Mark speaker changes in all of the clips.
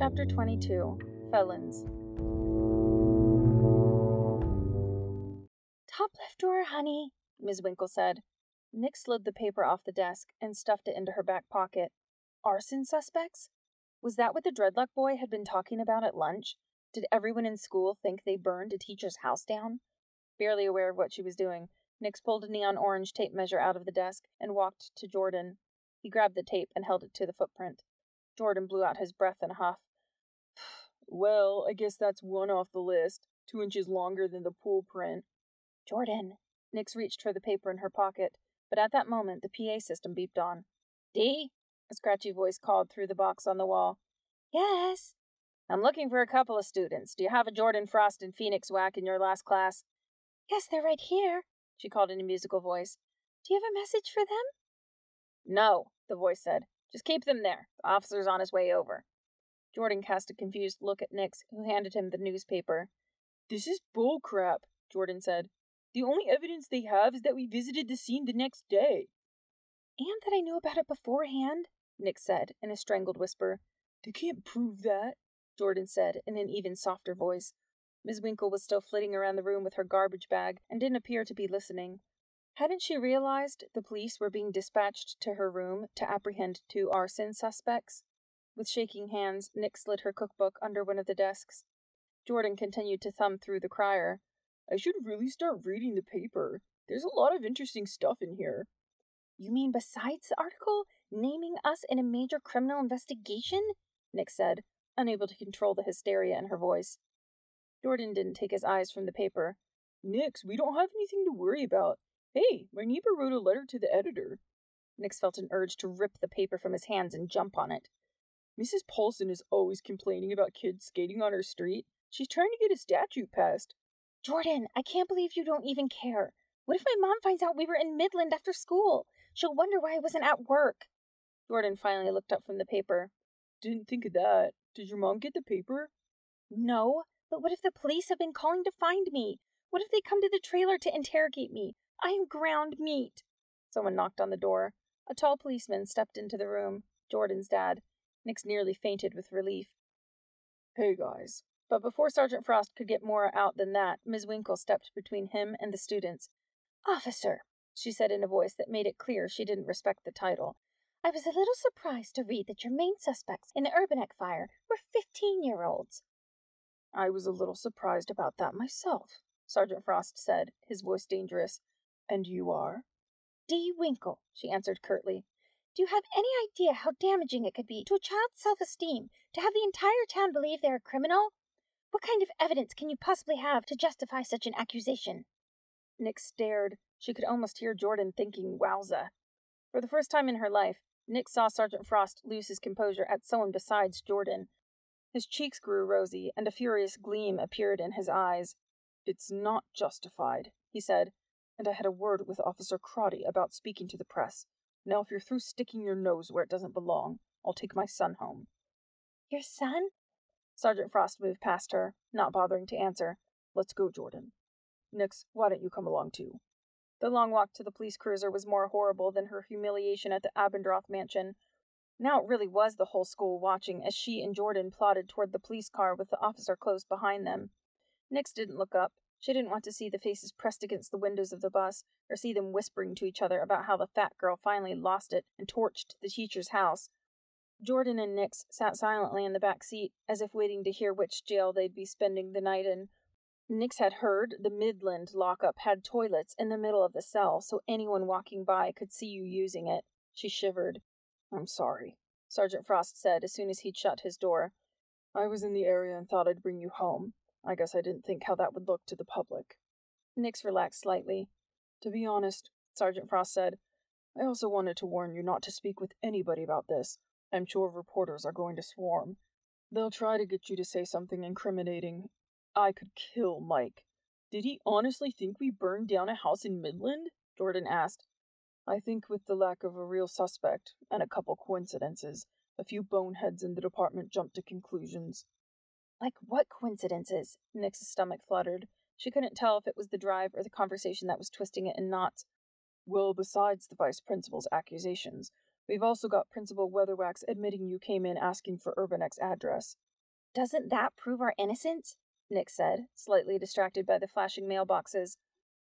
Speaker 1: Chapter 22 Felons.
Speaker 2: Top left drawer, honey, Ms. Winkle said. Nix slid the paper off the desk and stuffed it into her back pocket. Arson suspects? Was that what the dreadlock boy had been talking about at lunch? Did everyone in school think they burned a teacher's house down? Barely aware of what she was doing, Nix pulled a neon orange tape measure out of the desk and walked to Jordan. He grabbed the tape and held it to the footprint. Jordan blew out his breath in a huff.
Speaker 3: Well, I guess that's one off the list. Two inches longer than the pool print.
Speaker 2: Jordan. Nix reached for the paper in her pocket, but at that moment the PA system beeped on.
Speaker 1: Dee? A scratchy voice called through the box on the wall.
Speaker 2: Yes.
Speaker 1: I'm looking for a couple of students. Do you have a Jordan Frost and Phoenix Whack in your last class?
Speaker 2: Yes, they're right here, she called in a musical voice. Do you have a message for them?
Speaker 1: No, the voice said. Just keep them there. The officer's on his way over.
Speaker 2: Jordan cast a confused look at Nix, who handed him the newspaper.
Speaker 3: This is bullcrap, Jordan said. The only evidence they have is that we visited the scene the next day.
Speaker 2: And that I knew about it beforehand, Nix said in a strangled whisper.
Speaker 3: They can't prove that, Jordan said in an even softer voice.
Speaker 2: Miss Winkle was still flitting around the room with her garbage bag and didn't appear to be listening. Hadn't she realized the police were being dispatched to her room to apprehend two arson suspects? With shaking hands, Nix slid her cookbook under one of the desks. Jordan continued to thumb through the crier.
Speaker 3: I should really start reading the paper. There's a lot of interesting stuff in here.
Speaker 2: You mean besides the article naming us in a major criminal investigation? Nix said, unable to control the hysteria in her voice. Jordan didn't take his eyes from the paper.
Speaker 3: Nix, we don't have anything to worry about. Hey, my neighbor wrote a letter to the editor.
Speaker 2: Nix felt an urge to rip the paper from his hands and jump on it.
Speaker 3: Mrs. Paulson is always complaining about kids skating on her street. She's trying to get a statute passed.
Speaker 2: Jordan, I can't believe you don't even care. What if my mom finds out we were in Midland after school? She'll wonder why I wasn't at work.
Speaker 1: Jordan finally looked up from the paper.
Speaker 3: Didn't think of that. Did your mom get the paper?
Speaker 2: No, but what if the police have been calling to find me? What if they come to the trailer to interrogate me? I am ground meat.
Speaker 1: Someone knocked on the door. A tall policeman stepped into the room, Jordan's dad. Nix nearly fainted with relief.
Speaker 3: Hey, guys.
Speaker 1: But before Sergeant Frost could get more out than that, Miss Winkle stepped between him and the students.
Speaker 2: Officer,
Speaker 1: she said in a voice that made it clear she didn't respect the title.
Speaker 2: I was a little surprised to read that your main suspects in the Urbanek fire were 15 year olds.
Speaker 3: I was a little surprised about that myself, Sergeant Frost said, his voice dangerous. And you are?
Speaker 2: Dee Winkle, she answered curtly. Do you have any idea how damaging it could be to a child's self esteem to have the entire town believe they're a criminal? What kind of evidence can you possibly have to justify such an accusation?
Speaker 1: Nix stared. She could almost hear Jordan thinking, wowza. For the first time in her life, Nix saw Sergeant Frost lose his composure at someone besides Jordan. His cheeks grew rosy, and a furious gleam appeared in his eyes.
Speaker 3: It's not justified, he said, and I had a word with Officer Crotty about speaking to the press. Now, if you're through sticking your nose where it doesn't belong, I'll take my son home.
Speaker 2: Your son?
Speaker 1: Sergeant Frost moved past her, not bothering to answer.
Speaker 3: Let's go, Jordan. Nix, why don't you come along too?
Speaker 1: The long walk to the police cruiser was more horrible than her humiliation at the Abendroth mansion. Now it really was the whole school watching as she and Jordan plodded toward the police car with the officer close behind them. Nix didn't look up. She didn't want to see the faces pressed against the windows of the bus, or see them whispering to each other about how the fat girl finally lost it and torched the teacher's house. Jordan and Nix sat silently in the back seat, as if waiting to hear which jail they'd be spending the night in. Nix had heard the Midland lockup had toilets in the middle of the cell, so anyone walking by could see you using it. She shivered.
Speaker 3: I'm sorry, Sergeant Frost said as soon as he'd shut his door. I was in the area and thought I'd bring you home. I guess I didn't think how that would look to the public.
Speaker 1: Nix relaxed slightly.
Speaker 3: To be honest, Sergeant Frost said, I also wanted to warn you not to speak with anybody about this. I'm sure reporters are going to swarm. They'll try to get you to say something incriminating. I could kill Mike. Did he honestly think we burned down a house in Midland? Jordan asked. I think with the lack of a real suspect, and a couple coincidences, a few boneheads in the department jumped to conclusions.
Speaker 1: Like what coincidences? Nix's stomach fluttered. She couldn't tell if it was the drive or the conversation that was twisting it in knots.
Speaker 3: Well, besides the vice principal's accusations, we've also got Principal Weatherwax admitting you came in asking for Urbanek's address.
Speaker 2: Doesn't that prove our innocence? Nix said, slightly distracted by the flashing mailboxes.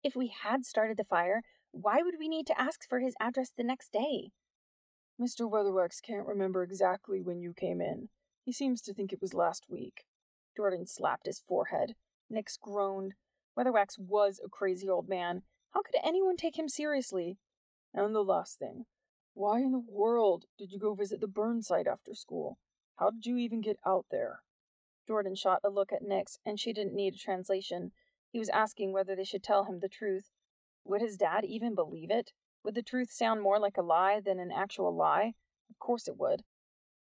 Speaker 2: If we had started the fire, why would we need to ask for his address the next day?
Speaker 3: Mr. Weatherwax can't remember exactly when you came in. He seems to think it was last week.
Speaker 1: Jordan slapped his forehead. Nix groaned. Weatherwax was a crazy old man. How could anyone take him seriously?
Speaker 3: And the last thing. Why in the world did you go visit the burn site after school? How did you even get out there?
Speaker 1: Jordan shot a look at Nix, and she didn't need a translation. He was asking whether they should tell him the truth. Would his dad even believe it? Would the truth sound more like a lie than an actual lie? Of course it would.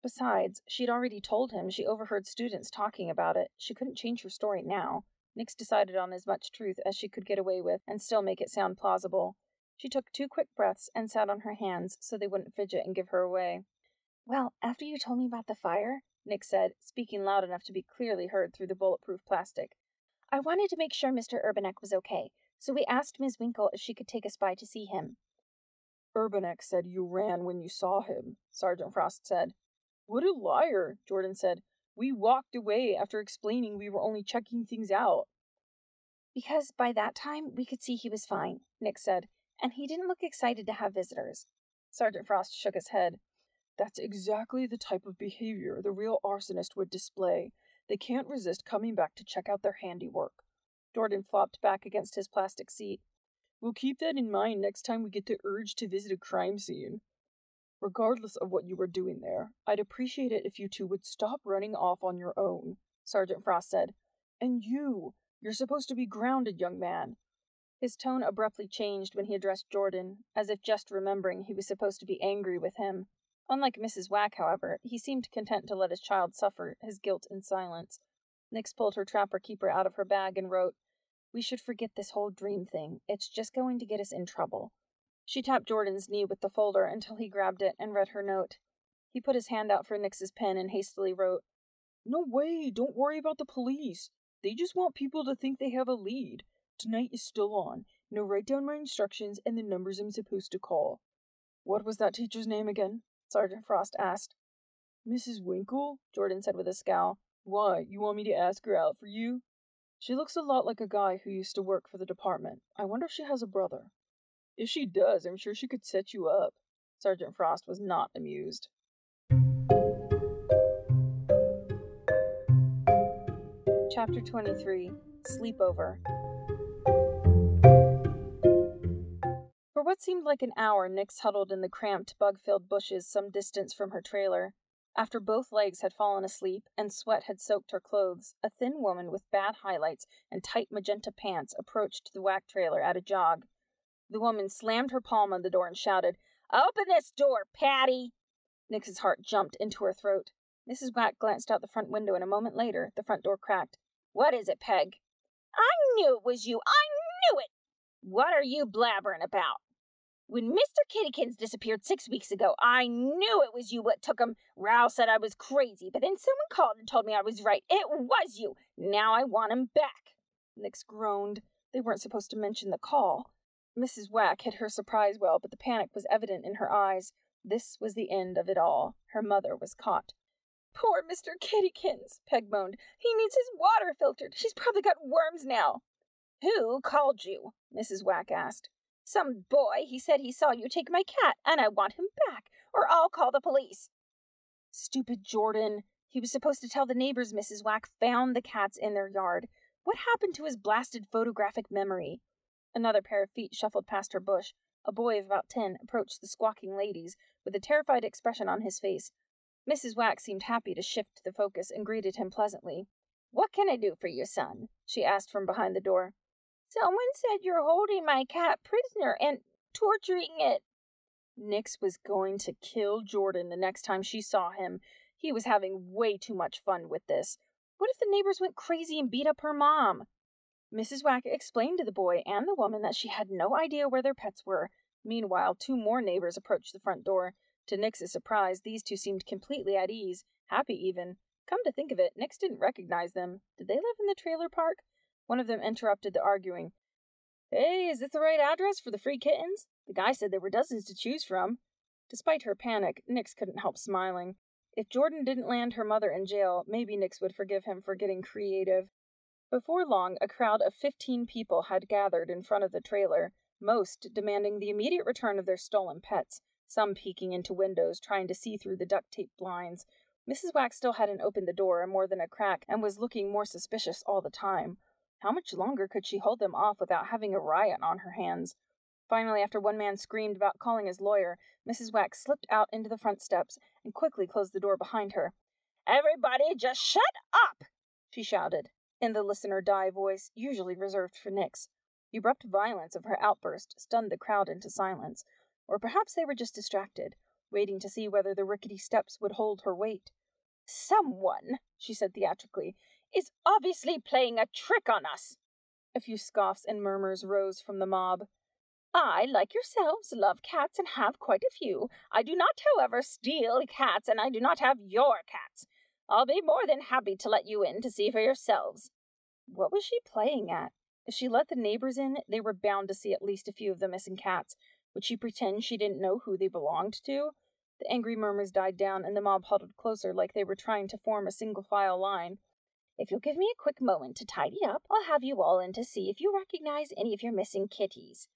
Speaker 1: Besides, she'd already told him she overheard students talking about it. She couldn't change her story now. Nix decided on as much truth as she could get away with and still make it sound plausible. She took two quick breaths and sat on her hands so they wouldn't fidget and give her away. Well, after you told me about the fire, Nix said, speaking loud enough to be clearly heard through the bulletproof plastic, I wanted to make sure Mr. Urbanek was okay, so we asked Ms. Winkle if she could take us by to see him.
Speaker 3: Urbanek said you ran when you saw him, Sergeant Frost said. What a liar, Jordan said. We walked away after explaining we were only checking things out.
Speaker 2: Because by that time we could see he was fine, Nix said, and he didn't look excited to have visitors.
Speaker 1: Sergeant Frost shook his head.
Speaker 3: That's exactly the type of behavior the real arsonist would display. They can't resist coming back to check out their handiwork.
Speaker 1: Jordan flopped back against his plastic seat.
Speaker 3: We'll keep that in mind next time we get the urge to visit a crime scene. Regardless of what you were doing there, I'd appreciate it if you two would stop running off on your own, Sergeant Frost said. And you, you're supposed to be grounded, young man.
Speaker 1: His tone abruptly changed when he addressed Jordan, as if just remembering he was supposed to be angry with him. Unlike Mrs. Wack, however, he seemed content to let his child suffer his guilt in silence. Nix pulled her trapper keeper out of her bag and wrote, We should forget this whole dream thing. It's just going to get us in trouble. She tapped Jordan's knee with the folder until he grabbed it and read her note. He put his hand out for Nix's pen and hastily wrote,
Speaker 3: No way, don't worry about the police. They just want people to think they have a lead. Tonight is still on. Now write down my instructions and the numbers I'm supposed to call.
Speaker 1: What was that teacher's name again? Sergeant Frost asked.
Speaker 3: Mrs. Winkle?
Speaker 1: Jordan said with a scowl.
Speaker 3: Why, you want me to ask her out for you? She looks a lot like a guy who used to work for the department. I wonder if she has a brother. If she does, I'm sure she could set you up.
Speaker 1: Sergeant Frost was not amused. Chapter 23 Sleepover For what seemed like an hour, Nix huddled in the cramped, bug filled bushes some distance from her trailer. After both legs had fallen asleep and sweat had soaked her clothes, a thin woman with bad highlights and tight magenta pants approached the Wack trailer at a jog. The woman slammed her palm on the door and shouted, Open this door, Patty! Nix's heart jumped into her throat. Mrs. Wack glanced out the front window, and a moment later, the front door cracked. What is it, Peg?
Speaker 4: I knew it was you! I knew it!
Speaker 1: What are you blabbering about?
Speaker 4: When Mr. Kittykins disappeared six weeks ago, I knew it was you what took him. Rao said I was crazy, but then someone called and told me I was right. It was you. Now I want him back.
Speaker 1: Nix groaned. They weren't supposed to mention the call. Mrs. Wack hid her surprise well, but the panic was evident in her eyes. This was the end of it all. Her mother was caught.
Speaker 4: Poor Mr. Kittykins, Peg moaned. He needs his water filtered. She's probably got worms now.
Speaker 1: Who called you? Mrs. Wack asked.
Speaker 4: Some boy. He said he saw you take my cat, and I want him back, or I'll call the police.
Speaker 1: Stupid Jordan. He was supposed to tell the neighbors Mrs. Wack found the cats in their yard. What happened to his blasted photographic memory? Another pair of feet shuffled past her bush. A boy of about ten approached the squawking ladies with a terrified expression on his face. Mrs. Wack seemed happy to shift the focus and greeted him pleasantly.
Speaker 4: What can I do for you, son? she asked from behind the door. Someone said you're holding my cat prisoner and torturing it.
Speaker 1: Nix was going to kill Jordan the next time she saw him. He was having way too much fun with this. What if the neighbors went crazy and beat up her mom? Mrs. Wack explained to the boy and the woman that she had no idea where their pets were. Meanwhile, two more neighbors approached the front door. To Nix's surprise, these two seemed completely at ease, happy even. Come to think of it, Nix didn't recognize them. Did they live in the trailer park? One of them interrupted the arguing. Hey, is this the right address for the free kittens? The guy said there were dozens to choose from. Despite her panic, Nix couldn't help smiling. If Jordan didn't land her mother in jail, maybe Nix would forgive him for getting creative. Before long, a crowd of 15 people had gathered in front of the trailer, most demanding the immediate return of their stolen pets, some peeking into windows trying to see through the duct tape blinds. Mrs. Wack still hadn't opened the door more than a crack and was looking more suspicious all the time. How much longer could she hold them off without having a riot on her hands? Finally, after one man screamed about calling his lawyer, Mrs. Wack slipped out into the front steps and quickly closed the door behind her.
Speaker 4: Everybody just shut up!
Speaker 1: she shouted, in the listener die voice usually reserved for Nix. The abrupt violence of her outburst stunned the crowd into silence, or perhaps they were just distracted, waiting to see whether the rickety steps would hold her weight.
Speaker 4: Someone, she said theatrically, is obviously playing a trick on us.
Speaker 1: A few scoffs and murmurs rose from the mob.
Speaker 4: I, like yourselves, love cats and have quite a few. I do not, however, steal cats, and I do not have your cats. I'll be more than happy to let you in to see for yourselves.
Speaker 1: What was she playing at? If she let the neighbors in, they were bound to see at least a few of the missing cats. Would she pretend she didn't know who they belonged to? The angry murmurs died down, and the mob huddled closer like they were trying to form a single file line.
Speaker 4: If you'll give me a quick moment to tidy up, I'll have you all in to see if you recognize any of your missing kitties.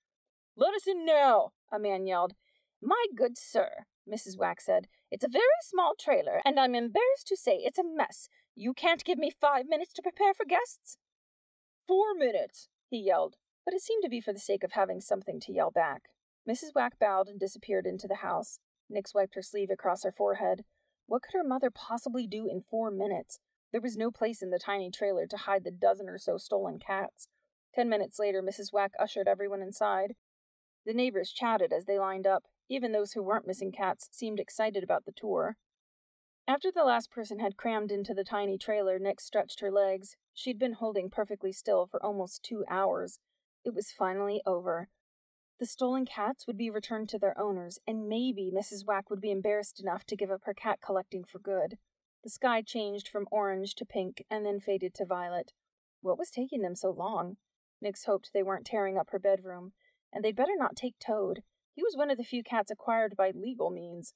Speaker 1: Let us in now, a man yelled.
Speaker 4: My good sir, Mrs. Wack said, it's a very small trailer, and I'm embarrassed to say it's a mess. You can't give me five minutes to prepare for guests?
Speaker 1: Four minutes, he yelled, but it seemed to be for the sake of having something to yell back. Mrs. Wack bowed and disappeared into the house. Nix wiped her sleeve across her forehead. What could her mother possibly do in four minutes? There was no place in the tiny trailer to hide the dozen or so stolen cats. Ten minutes later, Mrs. Wack ushered everyone inside. The neighbors chatted as they lined up. Even those who weren't missing cats seemed excited about the tour. After the last person had crammed into the tiny trailer, Nix stretched her legs. She'd been holding perfectly still for almost two hours. It was finally over. The stolen cats would be returned to their owners, and maybe Mrs. Wack would be embarrassed enough to give up her cat collecting for good. The sky changed from orange to pink and then faded to violet. What was taking them so long? Nix hoped they weren't tearing up her bedroom and they'd better not take Toad. He was one of the few cats acquired by legal means.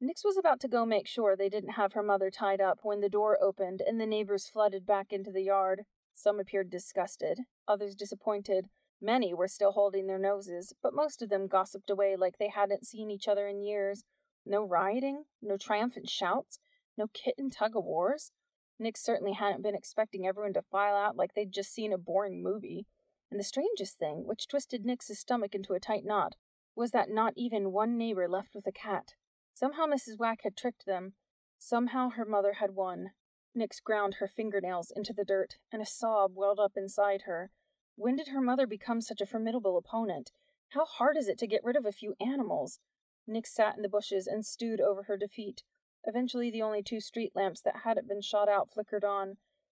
Speaker 1: Nix was about to go make sure they didn't have her mother tied up when the door opened and the neighbors flooded back into the yard. Some appeared disgusted, others disappointed. Many were still holding their noses, but most of them gossiped away like they hadn't seen each other in years. No rioting, no triumphant shouts, no kitten tug of wars. Nix certainly hadn't been expecting everyone to file out like they'd just seen a boring movie. And the strangest thing, which twisted Nix's stomach into a tight knot, was that not even one neighbor left with a cat. Somehow Mrs. Wack had tricked them. Somehow her mother had won. Nix ground her fingernails into the dirt, and a sob welled up inside her. When did her mother become such a formidable opponent? How hard is it to get rid of a few animals? Nix sat in the bushes and stewed over her defeat. Eventually, the only two street lamps that hadn't been shot out flickered on.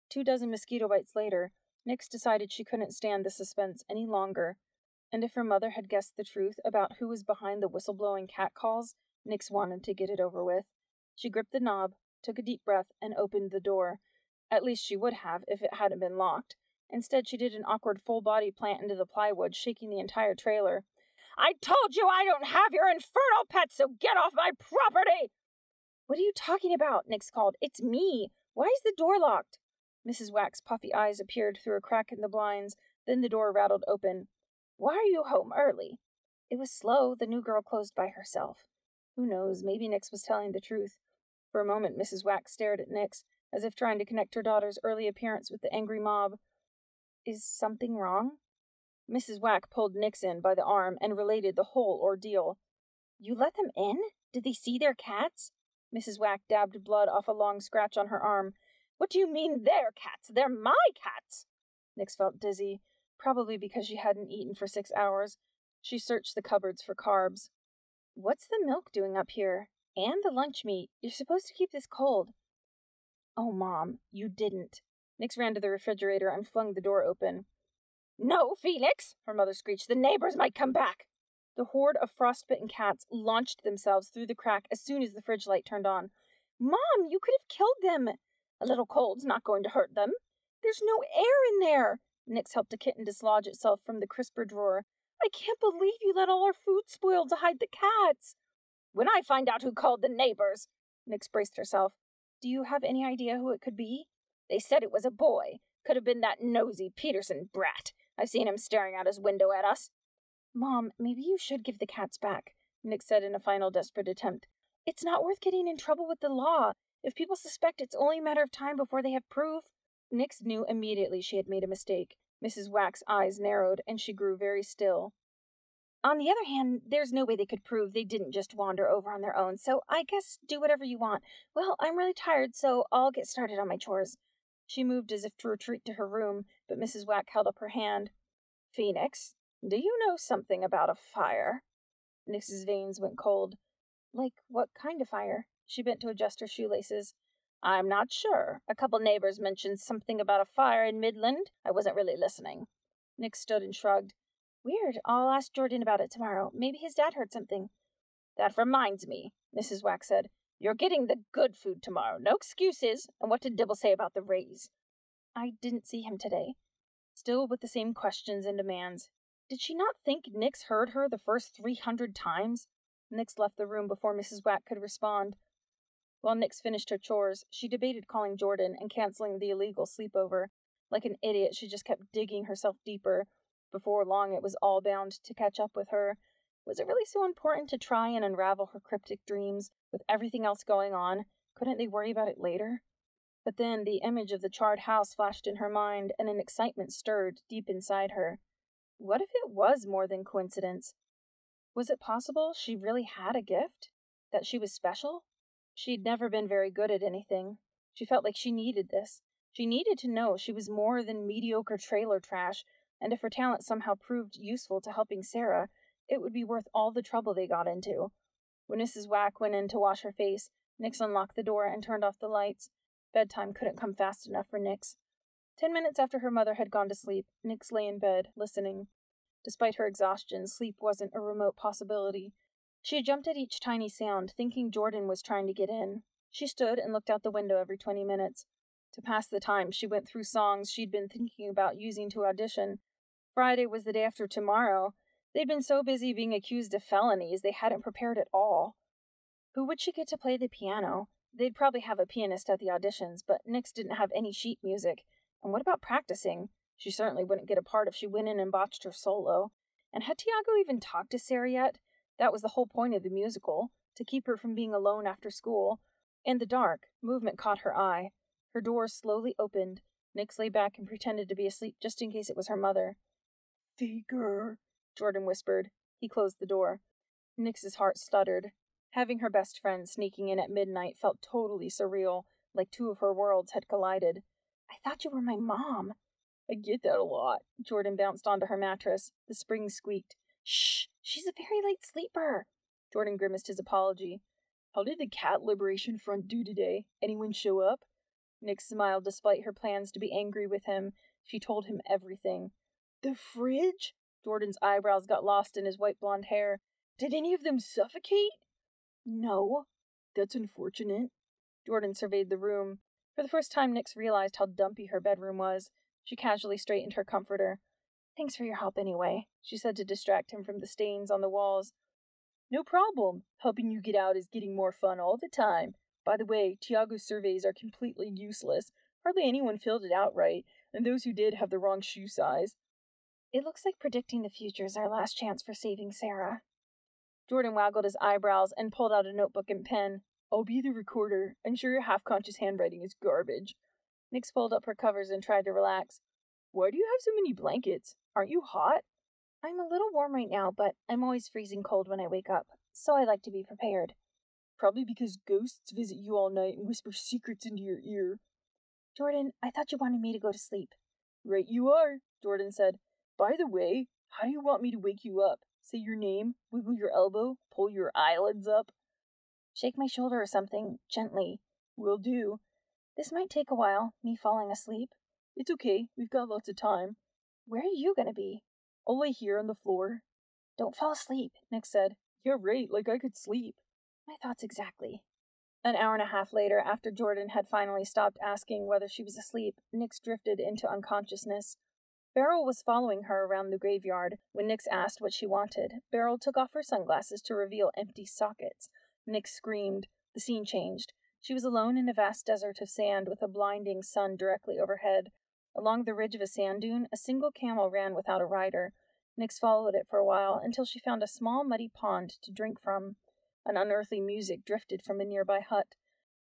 Speaker 1: Two dozen mosquito bites later, Nix decided she couldn't stand the suspense any longer, and if her mother had guessed the truth about who was behind the whistleblowing catcalls, Nix wanted to get it over with. She gripped the knob, took a deep breath, and opened the door. At least she would have if it hadn't been locked. Instead, she did an awkward full body plant into the plywood, shaking the entire trailer.
Speaker 4: I told you I don't have your infernal pets, so get off my property!
Speaker 1: What are you talking about? Nix called. It's me. Why is the door locked? Mrs. Wack's puffy eyes appeared through a crack in the blinds, then the door rattled open.
Speaker 4: Why are you home early?
Speaker 1: It was slow. The new girl closed by herself. Who knows? Maybe Nix was telling the truth. For a moment, Mrs. Wack stared at Nix, as if trying to connect her daughter's early appearance with the angry mob. Is something wrong? Mrs. Wack pulled Nix in by the arm and related the whole ordeal.
Speaker 4: You let them in? Did they see their cats?
Speaker 1: Mrs. Wack dabbed blood off a long scratch on her arm
Speaker 4: what do you mean they're cats? They're my cats.
Speaker 1: Nix felt dizzy, probably because she hadn't eaten for six hours. She searched the cupboards for carbs. What's the milk doing up here? And the lunch meat. You're supposed to keep this cold. Oh, Mom, you didn't. Nix ran to the refrigerator and flung the door open.
Speaker 4: No, Felix, her mother screeched. The neighbors might come back.
Speaker 1: The horde of frostbitten cats launched themselves through the crack as soon as the fridge light turned on. Mom, you could have killed them.
Speaker 4: A little cold's not going to hurt them.
Speaker 1: There's no air in there. Nix helped a kitten dislodge itself from the crisper drawer. I can't believe you let all our food spoil to hide the cats.
Speaker 4: When I find out who called the neighbors.
Speaker 2: Nix braced herself. Do you have any idea who it could be?
Speaker 4: They said it was a boy. Could have been that nosy Peterson brat. I've seen him staring out his window at us.
Speaker 2: Mom, maybe you should give the cats back, Nix said in a final desperate attempt. It's not worth getting in trouble with the law. If people suspect, it's only a matter of time before they have proof. Nix knew immediately she had made a mistake. Mrs. Wack's eyes narrowed, and she grew very still. On the other hand, there's no way they could prove they didn't just wander over on their own, so I guess do whatever you want. Well, I'm really tired, so I'll get started on my chores. She moved as if to retreat to her room, but Mrs. Wack held up her hand.
Speaker 4: Phoenix, do you know something about a fire?
Speaker 2: Nix's veins went cold. Like what kind of fire? She bent to adjust her shoelaces.
Speaker 4: I'm not sure. A couple neighbors mentioned something about a fire in Midland. I wasn't really listening.
Speaker 2: Nix stood and shrugged. Weird. I'll ask Jordan about it tomorrow. Maybe his dad heard something.
Speaker 4: That reminds me, Mrs. Wack said. You're getting the good food tomorrow. No excuses. And what did Dibble say about the raise?
Speaker 2: I didn't see him today. Still with the same questions and demands. Did she not think Nix heard her the first three hundred times? Nix left the room before Mrs. Wack could respond. While Nix finished her chores, she debated calling Jordan and canceling the illegal sleepover. Like an idiot, she just kept digging herself deeper, before long, it was all bound to catch up with her. Was it really so important to try and unravel her cryptic dreams with everything else going on? Couldn't they worry about it later? But then the image of the charred house flashed in her mind, and an excitement stirred deep inside her. What if it was more than coincidence? Was it possible she really had a gift? That she was special? She'd never been very good at anything. She felt like she needed this. She needed to know she was more than mediocre trailer trash and if her talent somehow proved useful to helping Sarah, it would be worth all the trouble they got into. When Mrs. Wack went in to wash her face, Nix unlocked the door and turned off the lights. Bedtime couldn't come fast enough for Nix. Ten minutes after her mother had gone to sleep, Nix lay in bed, listening. Despite her exhaustion, sleep wasn't a remote possibility. She jumped at each tiny sound, thinking Jordan was trying to get in. She stood and looked out the window every twenty minutes. To pass the time, she went through songs she'd been thinking about using to audition. Friday was the day after tomorrow. They'd been so busy being accused of felonies, they hadn't prepared at all. Who would she get to play the piano? They'd probably have a pianist at the auditions, but Nix didn't have any sheet music. And what about practicing? She certainly wouldn't get a part if she went in and botched her solo. And had Tiago even talked to Sarah yet? That was the whole point of the musical, to keep her from being alone after school. In the dark, movement caught her eye. Her door slowly opened. Nix lay back and pretended to be asleep just in case it was her mother.
Speaker 3: Faker,
Speaker 2: Jordan whispered. He closed the door. Nix's heart stuttered. Having her best friend sneaking in at midnight felt totally surreal, like two of her worlds had collided. I thought you were my mom.
Speaker 3: I get that a lot.
Speaker 2: Jordan bounced onto her mattress. The spring squeaked. Shh! She's a very late sleeper. Jordan grimaced his apology.
Speaker 3: How did the Cat Liberation Front do today? Anyone show up?
Speaker 2: Nix smiled despite her plans to be angry with him. She told him everything.
Speaker 3: The fridge?
Speaker 2: Jordan's eyebrows got lost in his white blonde hair.
Speaker 3: Did any of them suffocate?
Speaker 2: No.
Speaker 3: That's unfortunate.
Speaker 2: Jordan surveyed the room. For the first time, Nix realized how dumpy her bedroom was. She casually straightened her comforter. Thanks for your help anyway, she said to distract him from the stains on the walls.
Speaker 3: No problem. Helping you get out is getting more fun all the time. By the way, Tiago's surveys are completely useless. Hardly anyone filled it out right, and those who did have the wrong shoe size.
Speaker 2: It looks like predicting the future is our last chance for saving Sarah. Jordan waggled his eyebrows and pulled out a notebook and pen.
Speaker 3: I'll be the recorder. I'm sure your half conscious handwriting is garbage.
Speaker 2: Nix pulled up her covers and tried to relax.
Speaker 3: Why do you have so many blankets? Aren't you hot?
Speaker 2: I'm a little warm right now, but I'm always freezing cold when I wake up, so I like to be prepared.
Speaker 3: Probably because ghosts visit you all night and whisper secrets into your ear.
Speaker 2: Jordan, I thought you wanted me to go to sleep.
Speaker 3: Right you are, Jordan said. By the way, how do you want me to wake you up? Say your name, wiggle your elbow, pull your eyelids up?
Speaker 2: Shake my shoulder or something, gently.
Speaker 3: Will do.
Speaker 2: This might take a while, me falling asleep.
Speaker 3: It's okay, we've got lots of time.
Speaker 2: Where are you gonna be?
Speaker 3: I'll lay here on the floor.
Speaker 2: Don't fall asleep, Nix said.
Speaker 3: Yeah, right, like I could sleep.
Speaker 2: My thoughts exactly. An hour and a half later, after Jordan had finally stopped asking whether she was asleep, Nix drifted into unconsciousness. Beryl was following her around the graveyard. When Nix asked what she wanted, Beryl took off her sunglasses to reveal empty sockets. Nix screamed.
Speaker 1: The scene changed. She was alone in a vast desert of sand with a blinding sun directly overhead. Along the ridge of a sand dune, a single camel ran without a rider. Nix followed it for a while until she found a small muddy pond to drink from. An unearthly music drifted from a nearby hut.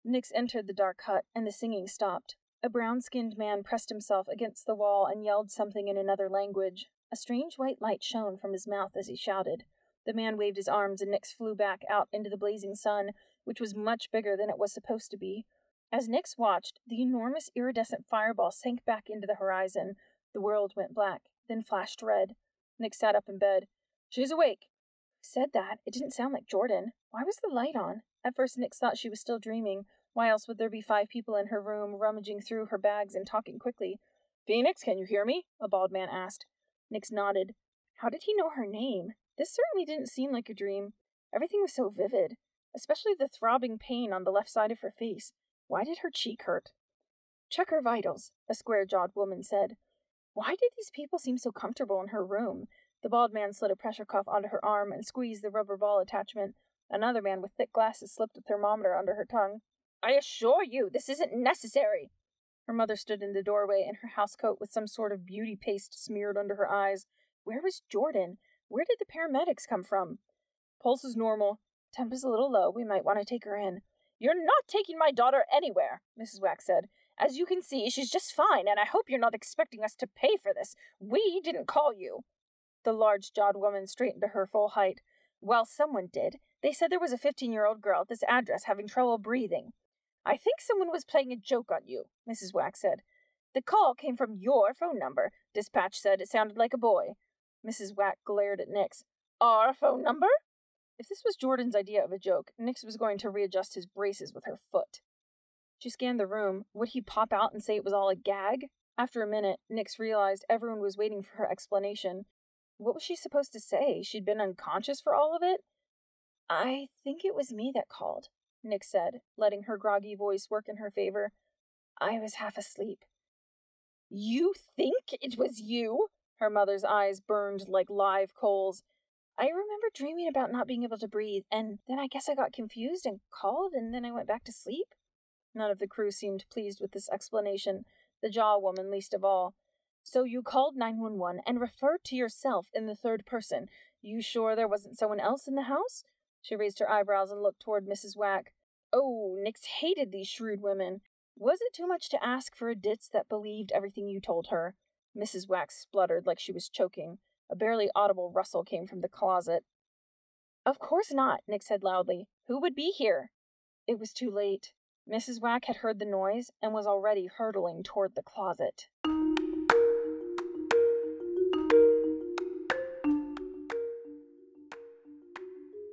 Speaker 1: Nix entered the dark hut, and the singing stopped. A brown skinned man pressed himself against the wall and yelled something in another language. A strange white light shone from his mouth as he shouted. The man waved his arms, and Nix flew back out into the blazing sun, which was much bigger than it was supposed to be. As Nix watched, the enormous iridescent fireball sank back into the horizon. The world went black, then flashed red. Nix sat up in bed. She's awake. Said that. It didn't sound like Jordan. Why was the light on? At first, Nix thought she was still dreaming. Why else would there be five people in her room rummaging through her bags and talking quickly? Phoenix, can you hear me? A bald man asked. Nix nodded. How did he know her name? This certainly didn't seem like a dream. Everything was so vivid, especially the throbbing pain on the left side of her face. Why did her cheek hurt? Check her vitals, a square jawed woman said. Why did these people seem so comfortable in her room? The bald man slid a pressure cuff onto her arm and squeezed the rubber ball attachment. Another man with thick glasses slipped a thermometer under her tongue.
Speaker 4: I assure you, this isn't necessary.
Speaker 1: Her mother stood in the doorway in her housecoat with some sort of beauty paste smeared under her eyes. Where was Jordan? Where did the paramedics come from? Pulse is normal. Temp is a little low. We might want to take her in.
Speaker 4: You're not taking my daughter anywhere, Mrs. Wack said. As you can see, she's just fine, and I hope you're not expecting us to pay for this. We didn't call you.
Speaker 1: The large jawed woman straightened to her full height. Well, someone did. They said there was a 15 year old girl at this address having trouble breathing.
Speaker 4: I think someone was playing a joke on you, Mrs. Wack said. The call came from your phone number. Dispatch said it sounded like a boy.
Speaker 1: Mrs. Wack glared at Nix.
Speaker 4: Our phone number?
Speaker 1: If this was Jordan's idea of a joke, Nix was going to readjust his braces with her foot. She scanned the room. Would he pop out and say it was all a gag? After a minute, Nix realized everyone was waiting for her explanation. What was she supposed to say? She'd been unconscious for all of it? I think it was me that called, Nix said, letting her groggy voice work in her favor. I was half asleep.
Speaker 4: You think it was you?
Speaker 1: Her mother's eyes burned like live coals. I remember dreaming about not being able to breathe, and then I guess I got confused and called, and then I went back to sleep. None of the crew seemed pleased with this explanation, the jaw woman least of all. So you called 911 and referred to yourself in the third person. You sure there wasn't someone else in the house? She raised her eyebrows and looked toward Mrs. Wack. Oh, Nix hated these shrewd women. Was it too much to ask for a ditz that believed everything you told her? Mrs. Wack spluttered like she was choking. A barely audible rustle came from the closet. Of course not, Nix said loudly. Who would be here? It was too late. Mrs. Wack had heard the noise and was already hurtling toward the closet.